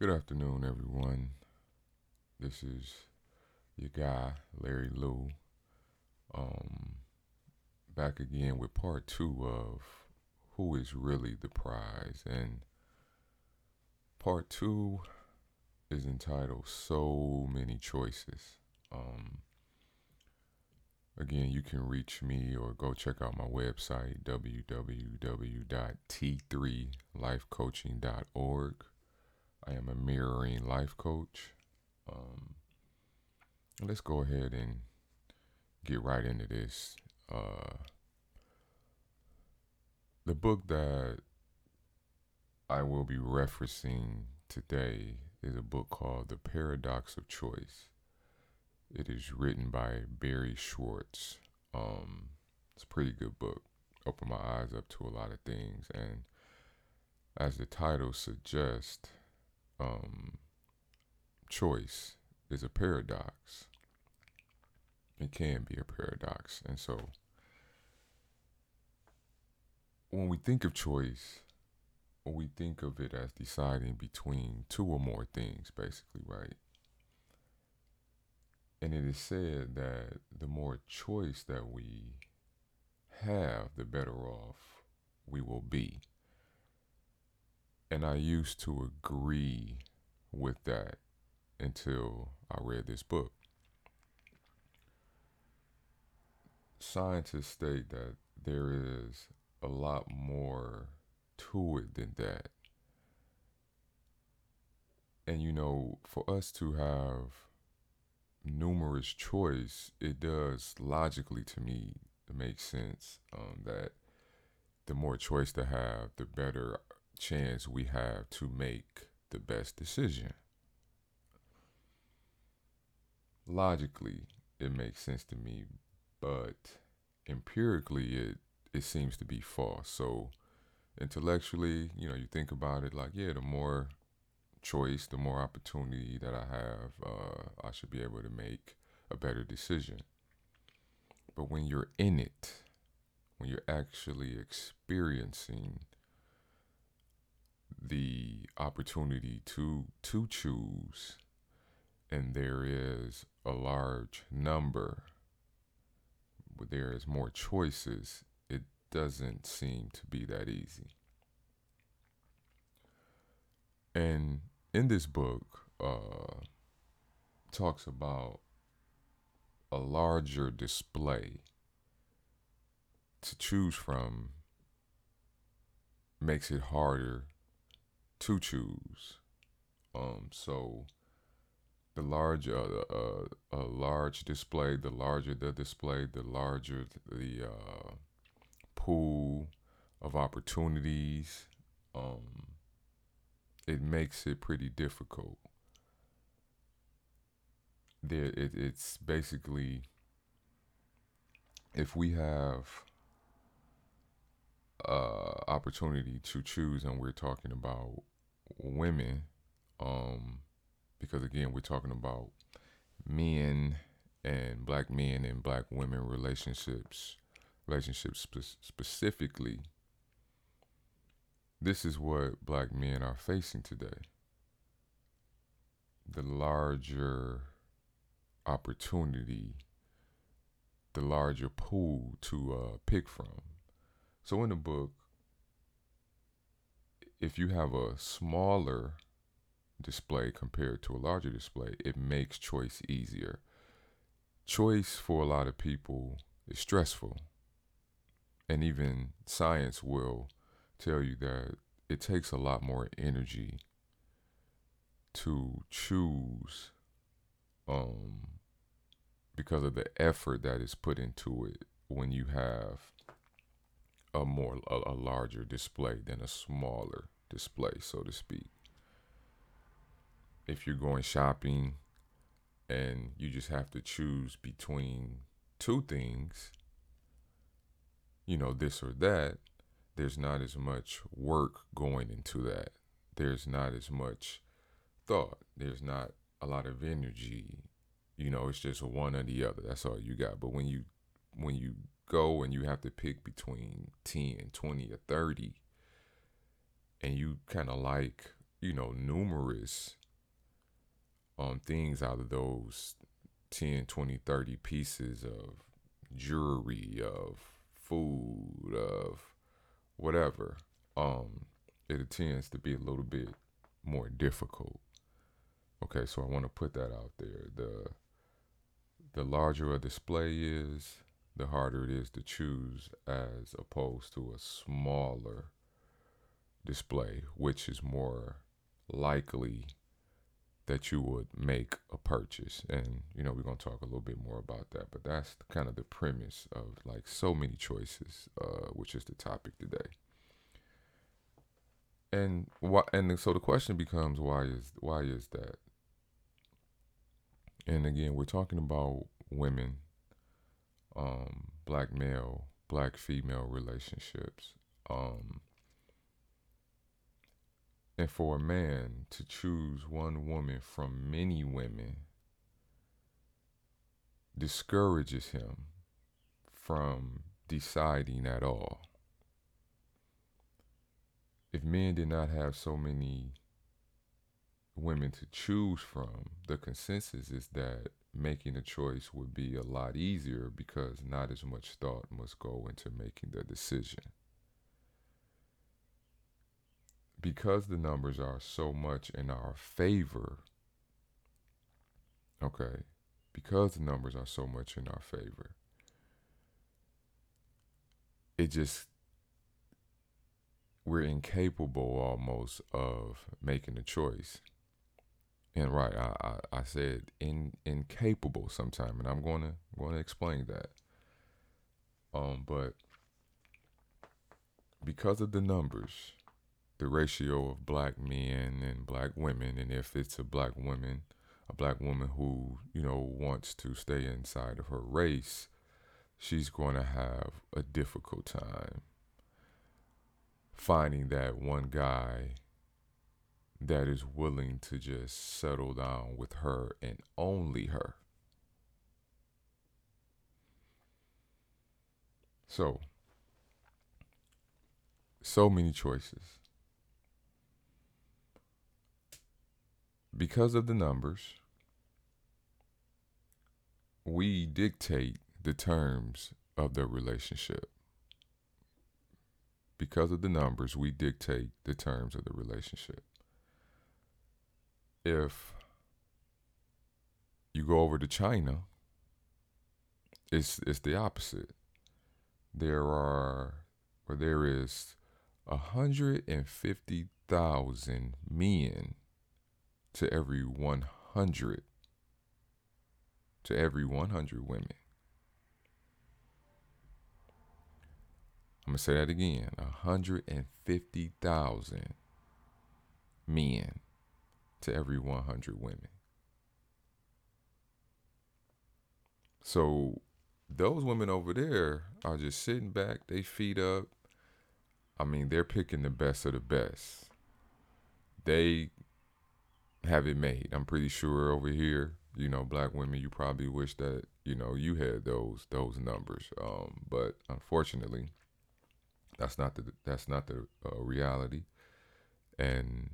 Good afternoon, everyone. This is your guy, Larry Lou, um, back again with part two of Who is Really the Prize. And part two is entitled So Many Choices. Um, again, you can reach me or go check out my website, www.t3lifecoaching.org. I am a mirroring life coach. Um, let's go ahead and get right into this. Uh, the book that I will be referencing today is a book called The Paradox of Choice. It is written by Barry Schwartz. Um, it's a pretty good book. Opened my eyes up to a lot of things, and as the title suggests, um, choice is a paradox. It can be a paradox, and so when we think of choice, we think of it as deciding between two or more things, basically, right? And it is said that the more choice that we have, the better off we will be. And I used to agree with that until I read this book. Scientists state that there is a lot more to it than that. And you know, for us to have numerous choice, it does logically to me make sense um, that the more choice to have, the better chance we have to make the best decision. Logically, it makes sense to me, but empirically, it it seems to be false. So intellectually, you know, you think about it like, yeah, the more choice, the more opportunity that I have, uh, I should be able to make a better decision. But when you're in it, when you're actually experiencing the opportunity to to choose, and there is a large number, there is more choices, it doesn't seem to be that easy. And in this book, uh, talks about a larger display to choose from makes it harder to choose. Um, so the larger uh, uh, a large display, the larger the display, the larger the uh, pool of opportunities. Um, it makes it pretty difficult. There, it, it's basically if we have uh, opportunity to choose, and we're talking about women, um, because again, we're talking about men and black men and black women relationships, relationships spe- specifically this is what black men are facing today. The larger opportunity, the larger pool to uh, pick from. So in the book, if you have a smaller display compared to a larger display, it makes choice easier. Choice for a lot of people is stressful. And even science will tell you that it takes a lot more energy to choose um, because of the effort that is put into it when you have a more a, a larger display than a smaller display so to speak if you're going shopping and you just have to choose between two things you know this or that there's not as much work going into that. There's not as much thought. There's not a lot of energy. You know, it's just one or the other. That's all you got. But when you when you go and you have to pick between 10, and 20 or 30 and you kind of like you know, numerous um things out of those 10, 20, 30 pieces of jewelry, of food, of whatever. Um, it tends to be a little bit more difficult. Okay, so I want to put that out there. The the larger a display is, the harder it is to choose as opposed to a smaller display, which is more likely that you would make a purchase. And, you know, we're going to talk a little bit more about that. But that's kind of the premise of like so many choices, uh, which is the topic today. And why? And so the question becomes, why is why is that? And again, we're talking about women, um, black male, black female relationships. Um, and for a man to choose one woman from many women discourages him from deciding at all. If men did not have so many women to choose from, the consensus is that making a choice would be a lot easier because not as much thought must go into making the decision. Because the numbers are so much in our favor, okay, because the numbers are so much in our favor, it just we're incapable almost of making a choice and right, I, I, I said in, incapable sometime, and I'm going to going to explain that. Um, but because of the numbers, the ratio of black men and black women, and if it's a black woman, a black woman who you know wants to stay inside of her race, she's going to have a difficult time finding that one guy that is willing to just settle down with her and only her. So, so many choices. Because of the numbers, we dictate the terms of the relationship. Because of the numbers, we dictate the terms of the relationship if you go over to China, it's it's the opposite. There are or there is hundred and fifty thousand men to every one hundred to every one hundred women. I'm gonna say that again. Hundred and fifty thousand men to every 100 women. So those women over there are just sitting back, they feet up. I mean, they're picking the best of the best. They have it made. I'm pretty sure over here, you know, black women, you probably wish that, you know, you had those those numbers. Um, but unfortunately, that's not the that's not the uh, reality. And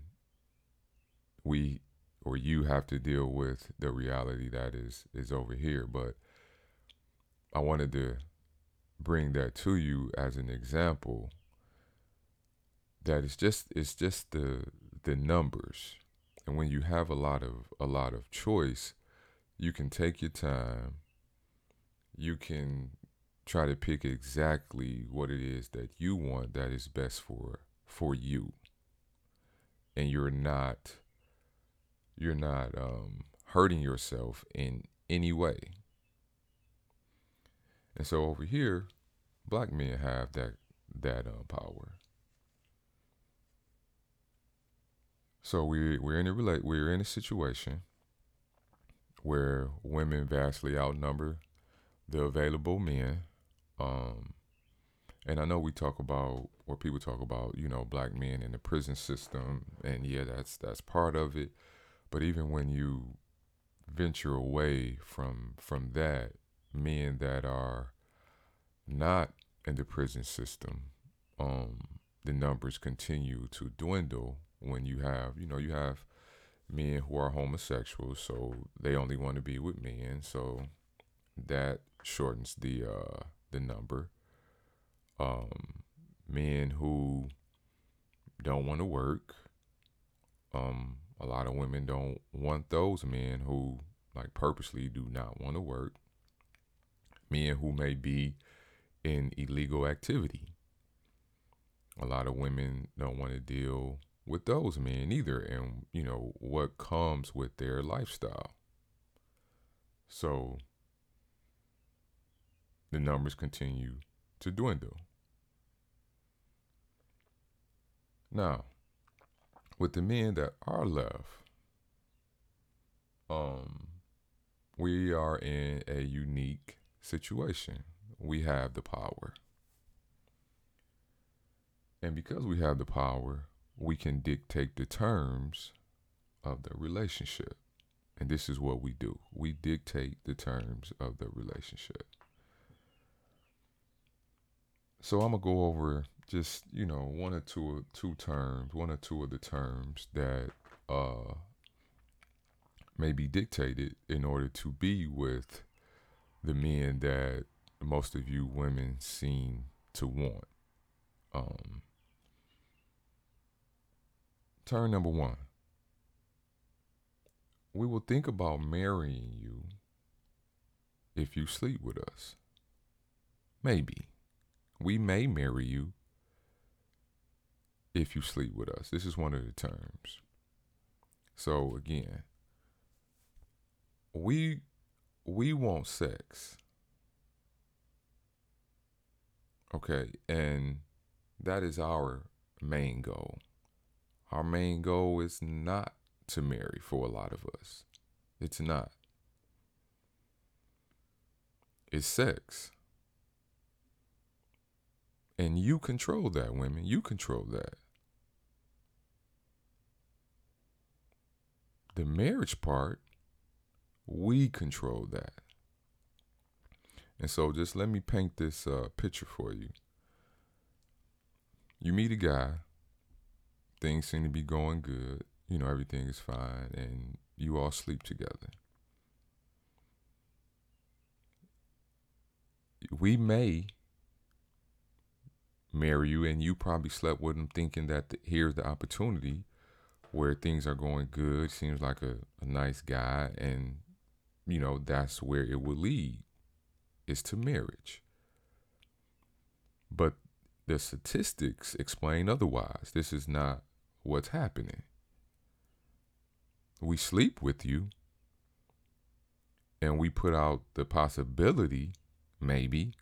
we or you have to deal with the reality that is is over here. But i wanted to bring that to you as an example that it's just it's just the the numbers. And when you have a lot of a lot of choice you can take your time. You can try to pick exactly what it is that you want that is best for for you. And you're not you're not um, hurting yourself in any way. And so over here, black men have that that uh, power. So we we're in a relate we're in a situation where women vastly outnumber the available men. Um, and I know we talk about or people talk about, you know, black men in the prison system, and yeah, that's that's part of it. But even when you venture away from from that, men that are not in the prison system, um, the numbers continue to dwindle when you have, you know, you have men who are homosexuals, so they only want to be with men, so that shortens the uh the number. Um, men who don't want to work. Um, a lot of women don't want those men who like purposely do not want to work. Men who may be in illegal activity. A lot of women don't want to deal with those men either and you know what comes with their lifestyle. So the numbers continue to dwindle. Now, with the men that are left, um, we are in a unique situation. We have the power. And because we have the power, we can dictate the terms of the relationship. And this is what we do we dictate the terms of the relationship. So I'm going to go over just, you know, one or two two terms, one or two of the terms that uh may be dictated in order to be with the men that most of you women seem to want. Um, turn number one. We will think about marrying you if you sleep with us. Maybe. We may marry you if you sleep with us. This is one of the terms. So again, we we want sex. Okay, and that is our main goal. Our main goal is not to marry for a lot of us. It's not. It's sex. And you control that, women. You control that. The marriage part, we control that. And so just let me paint this uh, picture for you. You meet a guy, things seem to be going good, you know, everything is fine, and you all sleep together. We may marry you, and you probably slept with him thinking that the, here's the opportunity where things are going good, seems like a, a nice guy, and you know, that's where it will lead is to marriage. But the statistics explain otherwise. This is not what's happening. We sleep with you and we put out the possibility, maybe,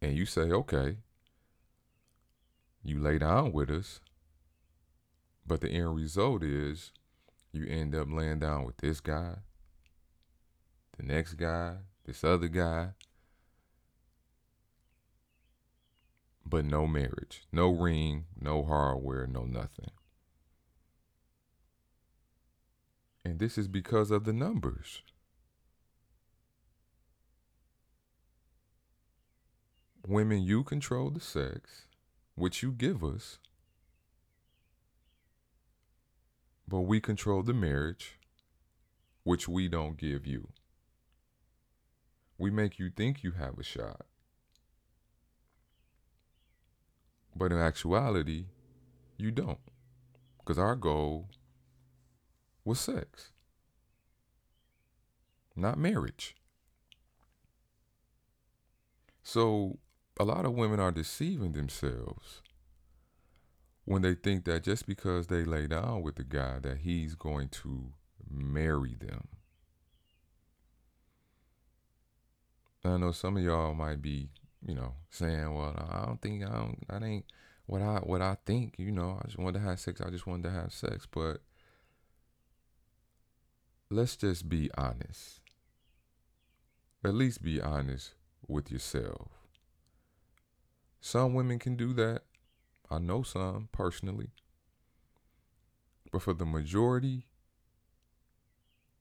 and you say, okay, you lay down with us, but the end result is you end up laying down with this guy, the next guy, this other guy, but no marriage, no ring, no hardware, no nothing. And this is because of the numbers. Women, you control the sex, which you give us, but we control the marriage, which we don't give you. We make you think you have a shot. But in actuality, you don't. Because our goal was sex, not marriage. So a lot of women are deceiving themselves when they think that just because they lay down with the guy that he's going to marry them. I know some of y'all might be, you know, saying, "Well, I don't think I don't. That ain't what I what I think." You know, I just wanted to have sex. I just wanted to have sex. But let's just be honest. At least be honest with yourself. Some women can do that. I know some personally. But for the majority,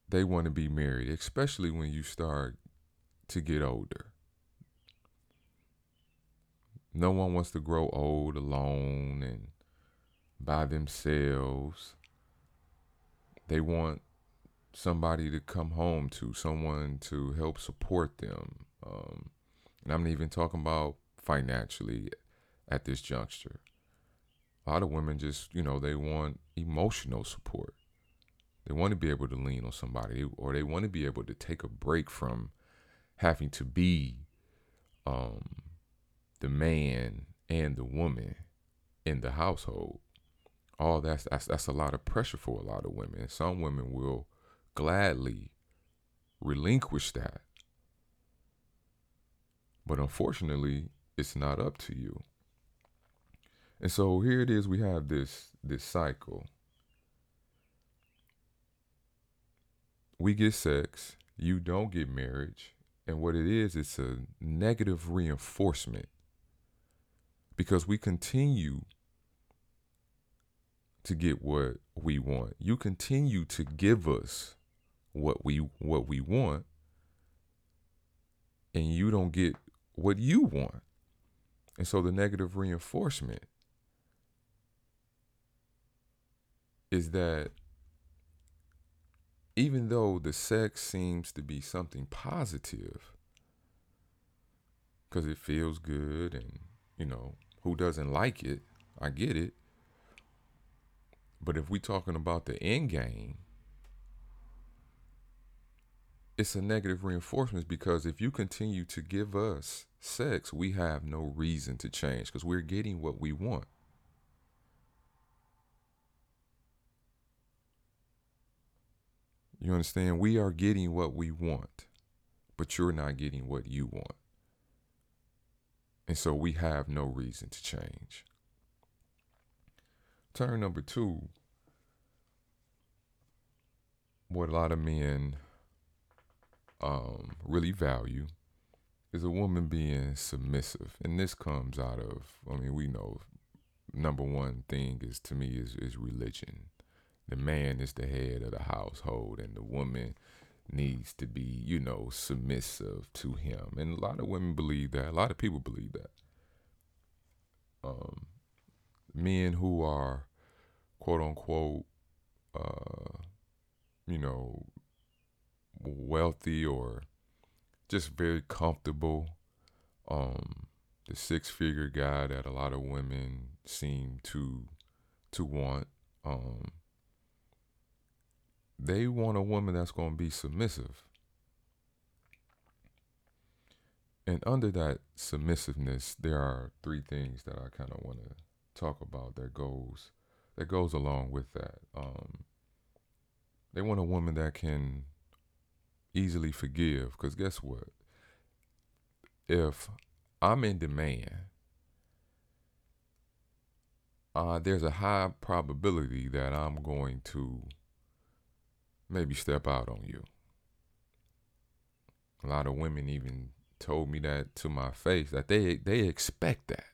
they want to be married, especially when you start to get older. No one wants to grow old alone and by themselves. They want somebody to come home to, someone to help support them. Um, and I'm not even talking about financially at this juncture. A lot of women just, you know, they want emotional support. They want to be able to lean on somebody, or they want to be able to take a break from having to be um, the man and the woman in the household. All that's, that's that's a lot of pressure for a lot of women. Some women will gladly relinquish that. But unfortunately, it's not up to you. And so here it is we have this this cycle. We get sex, you don't get marriage, and what it is it's a negative reinforcement. Because we continue to get what we want. You continue to give us what we what we want and you don't get what you want. And so the negative reinforcement is that even though the sex seems to be something positive because it feels good and you know who doesn't like it i get it but if we're talking about the end game it's a negative reinforcement because if you continue to give us sex, we have no reason to change because we're getting what we want. You understand? We are getting what we want, but you're not getting what you want. And so we have no reason to change. Turn number two what a lot of men um, really value is a woman being submissive, and this comes out of I mean we know number one thing is to me is is religion. The man is the head of the household, and the woman needs to be you know submissive to him, and a lot of women believe that. A lot of people believe that. Um, men who are quote unquote uh, you know wealthy or just very comfortable. Um, the six figure guy that a lot of women seem to to want. Um, they want a woman that's going to be submissive. And under that submissiveness, there are three things that I kind of want to talk about that goes that goes along with that. Um, they want a woman that can easily forgive. Because guess what? If I'm in demand, uh, there's a high probability that I'm going to maybe step out on you. A lot of women even told me that to my face that they they expect that.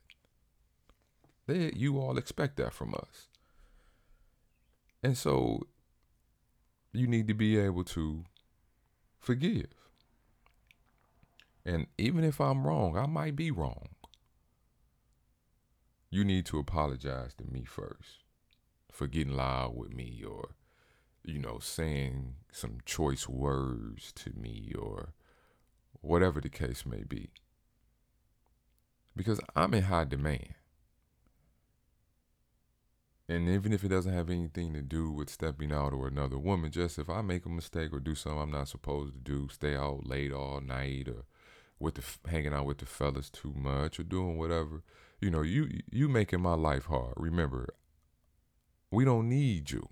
They you all expect that from us. And so you need to be able to forgive. And even if I'm wrong, I might be wrong. You need to apologize to me first for getting loud with me or, you know, saying some choice words to me or whatever the case may be. Because I'm in high demand. And even if it doesn't have anything to do with stepping out or another woman, just if I make a mistake or do something I'm not supposed to do, stay out late all night or with the hanging out with the fellas too much or doing whatever, you know, you you making my life hard. Remember, we don't need you.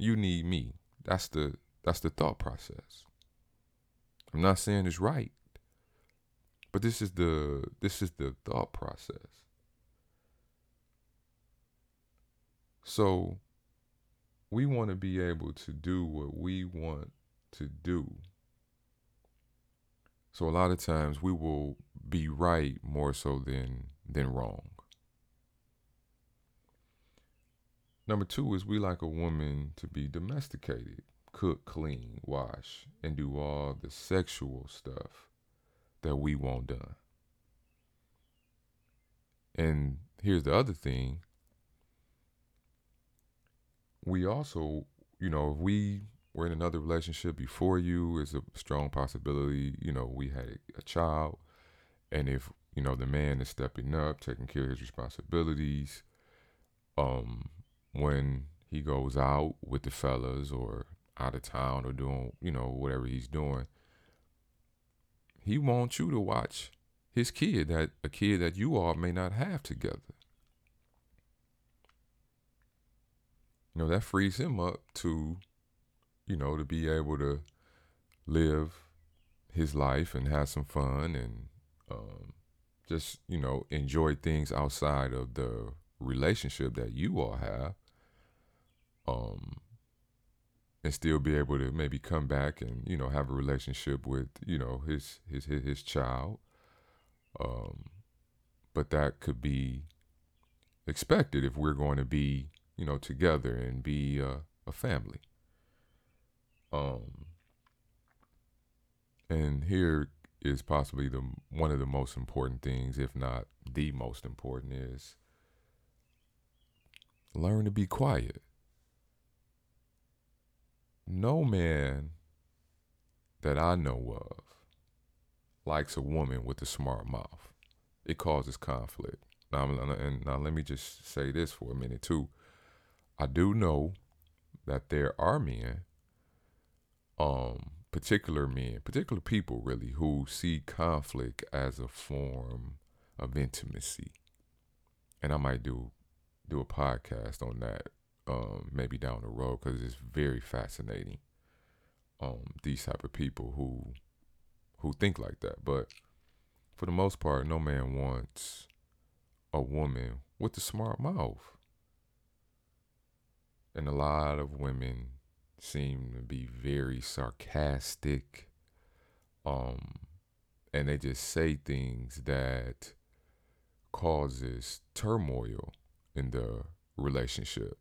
You need me. That's the that's the thought process. I'm not saying it's right, but this is the this is the thought process. So we want to be able to do what we want to do. So a lot of times we will be right more so than than wrong. Number two is we like a woman to be domesticated, cook, clean, wash, and do all the sexual stuff that we want done. And here's the other thing we also, you know, if we were in another relationship before you, it's a strong possibility, you know, we had a, child. And if, you know, the man is stepping up, taking care of his responsibilities, um, when he goes out with the fellas or out of town or doing, you know, whatever he's doing, he wants you to watch his kid, that a kid that you all may not have together. You know, that frees him up to, you know, to be able to live his life and have some fun and um, just, you know, enjoy things outside of the relationship that you all have. Um, and still be able to maybe come back and you know have a relationship with you know his his his, his child um, but that could be expected if we're going to be, you know, together and be uh, a family. Um, and here is possibly the one of the most important things, if not the most important, is learn to be quiet. No man that I know of likes a woman with a smart mouth. It causes conflict. Now, and now let me just say this for a minute too. I do know that there are men, um, particular men, particular people really, who see conflict as a form of intimacy. And I might do do a podcast on that, um, maybe down the road because it's very fascinating. Um, these type of people who who think like that. But for the most part, no man wants a woman with a smart mouth. And a lot of women seem to be very sarcastic. Um, and they just say things that causes turmoil in the relationship.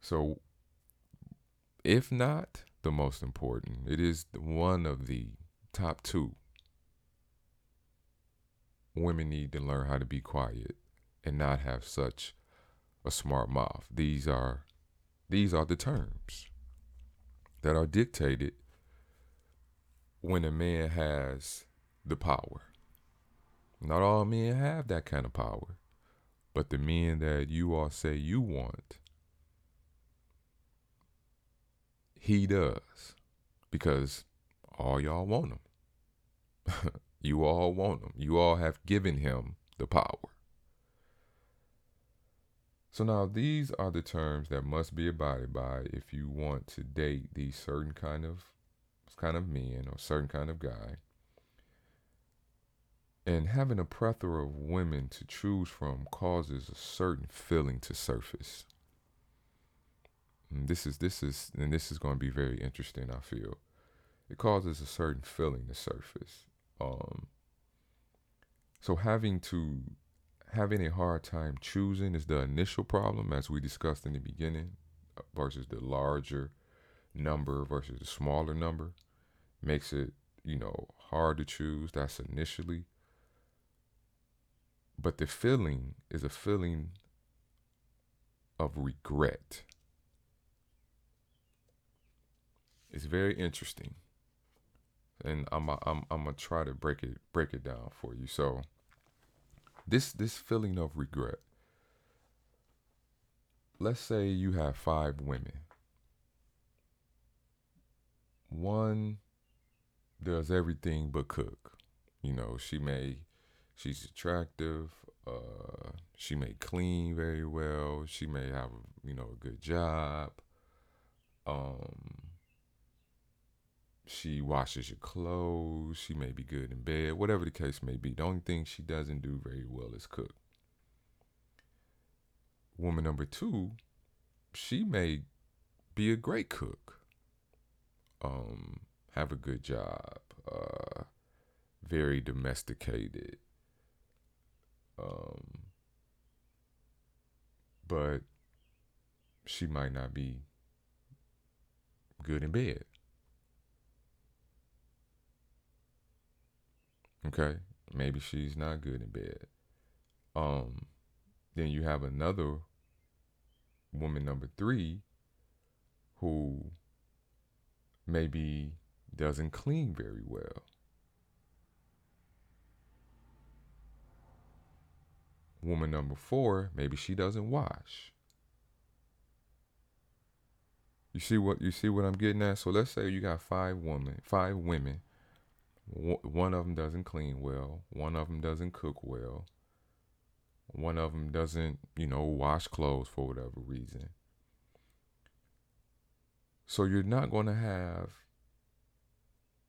So if not, the most important. It is one of the top two. Women need to learn how to be quiet and not have such a smart mouth. These are these are the terms that are dictated when a man has the power. Not all men have that kind of power, but the men that you all say you want He does. Because all y'all want him. you all want him. You all have given him the power. So now these are the terms that must be abided by if you want to date these certain kind of kind of men or certain kind of guy. And having a plethora of women to choose from causes a certain feeling to surface. And this is this is and this is going to be very interesting. I feel it causes a certain feeling to surface. Um, so having to having a hard time choosing is the initial problem, as we discussed in the beginning, uh, versus the larger number versus the smaller number makes it you know hard to choose. That's initially, but the feeling is a feeling of regret It's very interesting, and I'm I'm I'm gonna try to break it break it down for you. So this this feeling of regret. Let's say you have five women. One does everything but cook. You know, she may she's attractive, uh, she may clean very well, she may have, you know, a good job. Um she washes your clothes, she may be good in bed, whatever the case may be. The only thing she doesn't do very well is cook. Woman number two, she may be a great cook, um, have a good job, uh, very domesticated, um, but she might not be good in bed. Okay, maybe she's not good in bed. Um, then you have another woman number three who maybe doesn't clean very well. Woman number four, maybe she doesn't wash. You see what you see what I'm getting at? So let's say you got five women, five women. One of them doesn't clean well. One of them doesn't cook well. One of them doesn't, you know, wash clothes for whatever reason. So you're not going to have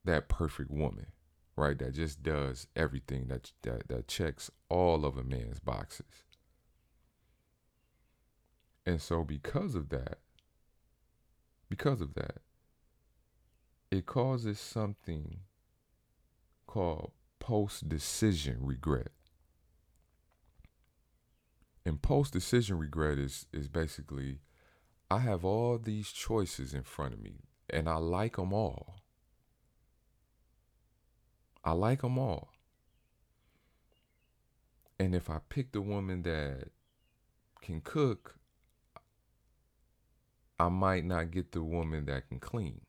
that perfect woman, right? That just does everything that that that checks all of a man's boxes. And so because of that, because of that, it causes something called post decision regret. And post decision regret is is basically I have all these choices in front of me and I like them all. I like them all. And if I pick the woman that can cook, I might not get the woman that can clean.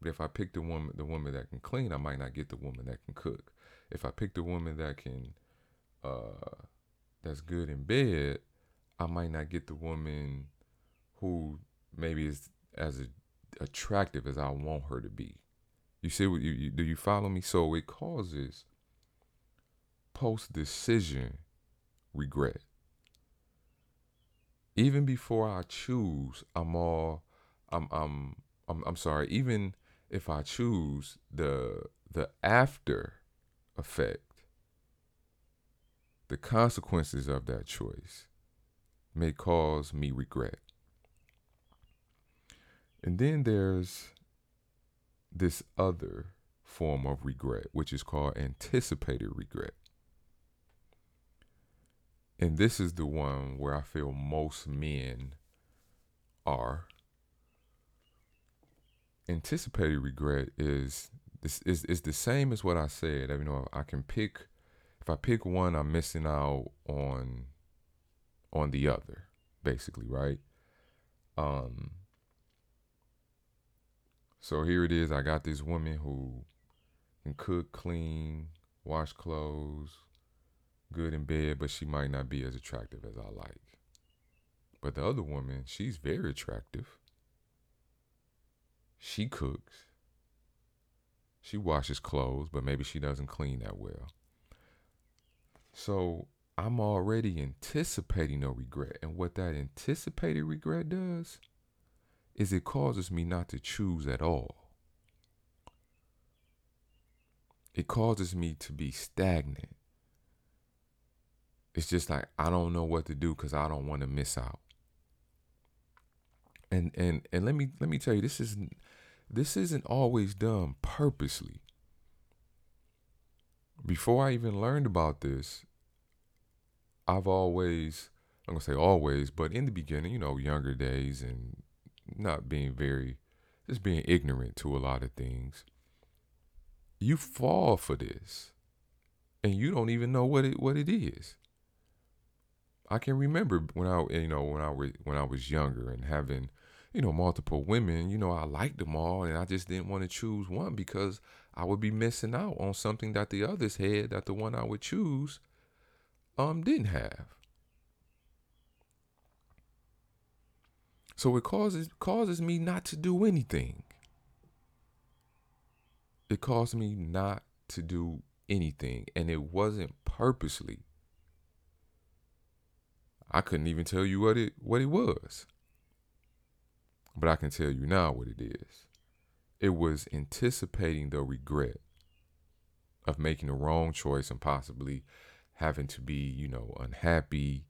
But if I pick the woman the woman that can clean, I might not get the woman that can cook. If I pick the woman that can uh that's good in bed, I might not get the woman who maybe is as attractive as I want her to be. You see what you, you do you follow me? So it causes post decision regret. Even before I choose, I'm all I'm I'm I'm I'm sorry, even if I choose the the after effect, the consequences of that choice may cause me regret. And then there's this other form of regret, which is called anticipated regret. And this is the one where I feel most men are. Anticipated regret is this is, is the same as what I said. You know, I can pick if I pick one, I'm missing out on on the other, basically, right? Um so here it is. I got this woman who can cook, clean, wash clothes, good in bed, but she might not be as attractive as I like. But the other woman, she's very attractive. She cooks. She washes clothes, but maybe she doesn't clean that well. So I'm already anticipating a regret. And what that anticipated regret does is it causes me not to choose at all. It causes me to be stagnant. It's just like I don't know what to do because I don't want to miss out. And and and let me let me tell you, this isn't this isn't always done purposely. Before I even learned about this, I've always I'm gonna say always, but in the beginning, you know, younger days and not being very, just being ignorant to a lot of things. You fall for this, and you don't even know what it what it is. I can remember when I you know when I was when I was younger and having you know multiple women. You know I liked them all, and I just didn't want to choose one because I would be missing out on something that the others had that the one I would choose um didn't have. So it causes causes me not to do anything. It caused me not to do anything. And it wasn't purposely. I couldn't even tell you what it what it was. But I can tell you now what it is. It was anticipating the regret of making the wrong choice and possibly having to be, you know, unhappy.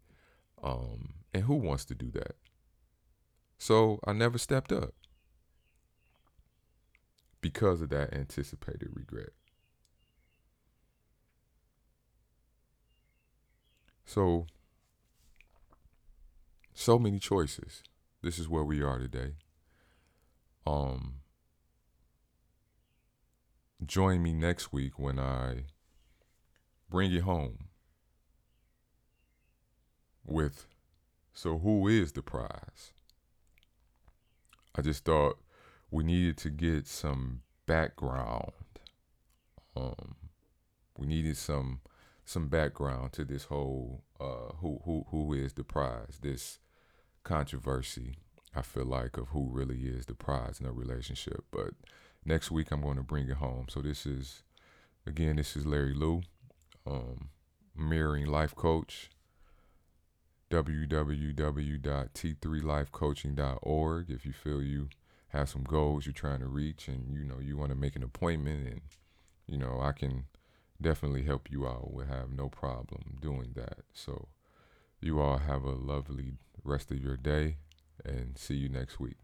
Um, and who wants to do that? So I never stepped up because of that anticipated regret. So, so many choices. This is where we are today. Um, join me next week when I bring you home with So who is the prize? I just thought we needed to get some background. Um, we needed some some background to this whole uh, who who who is the prize? This controversy. I feel like of who really is the prize in a relationship. But next week I'm going to bring it home. So this is again, this is Larry Lou, um, mirroring life coach www.t3lifecoaching.org if you feel you have some goals you're trying to reach and you know you want to make an appointment and you know I can definitely help you out. We have no problem doing that. So you all have a lovely rest of your day and see you next week.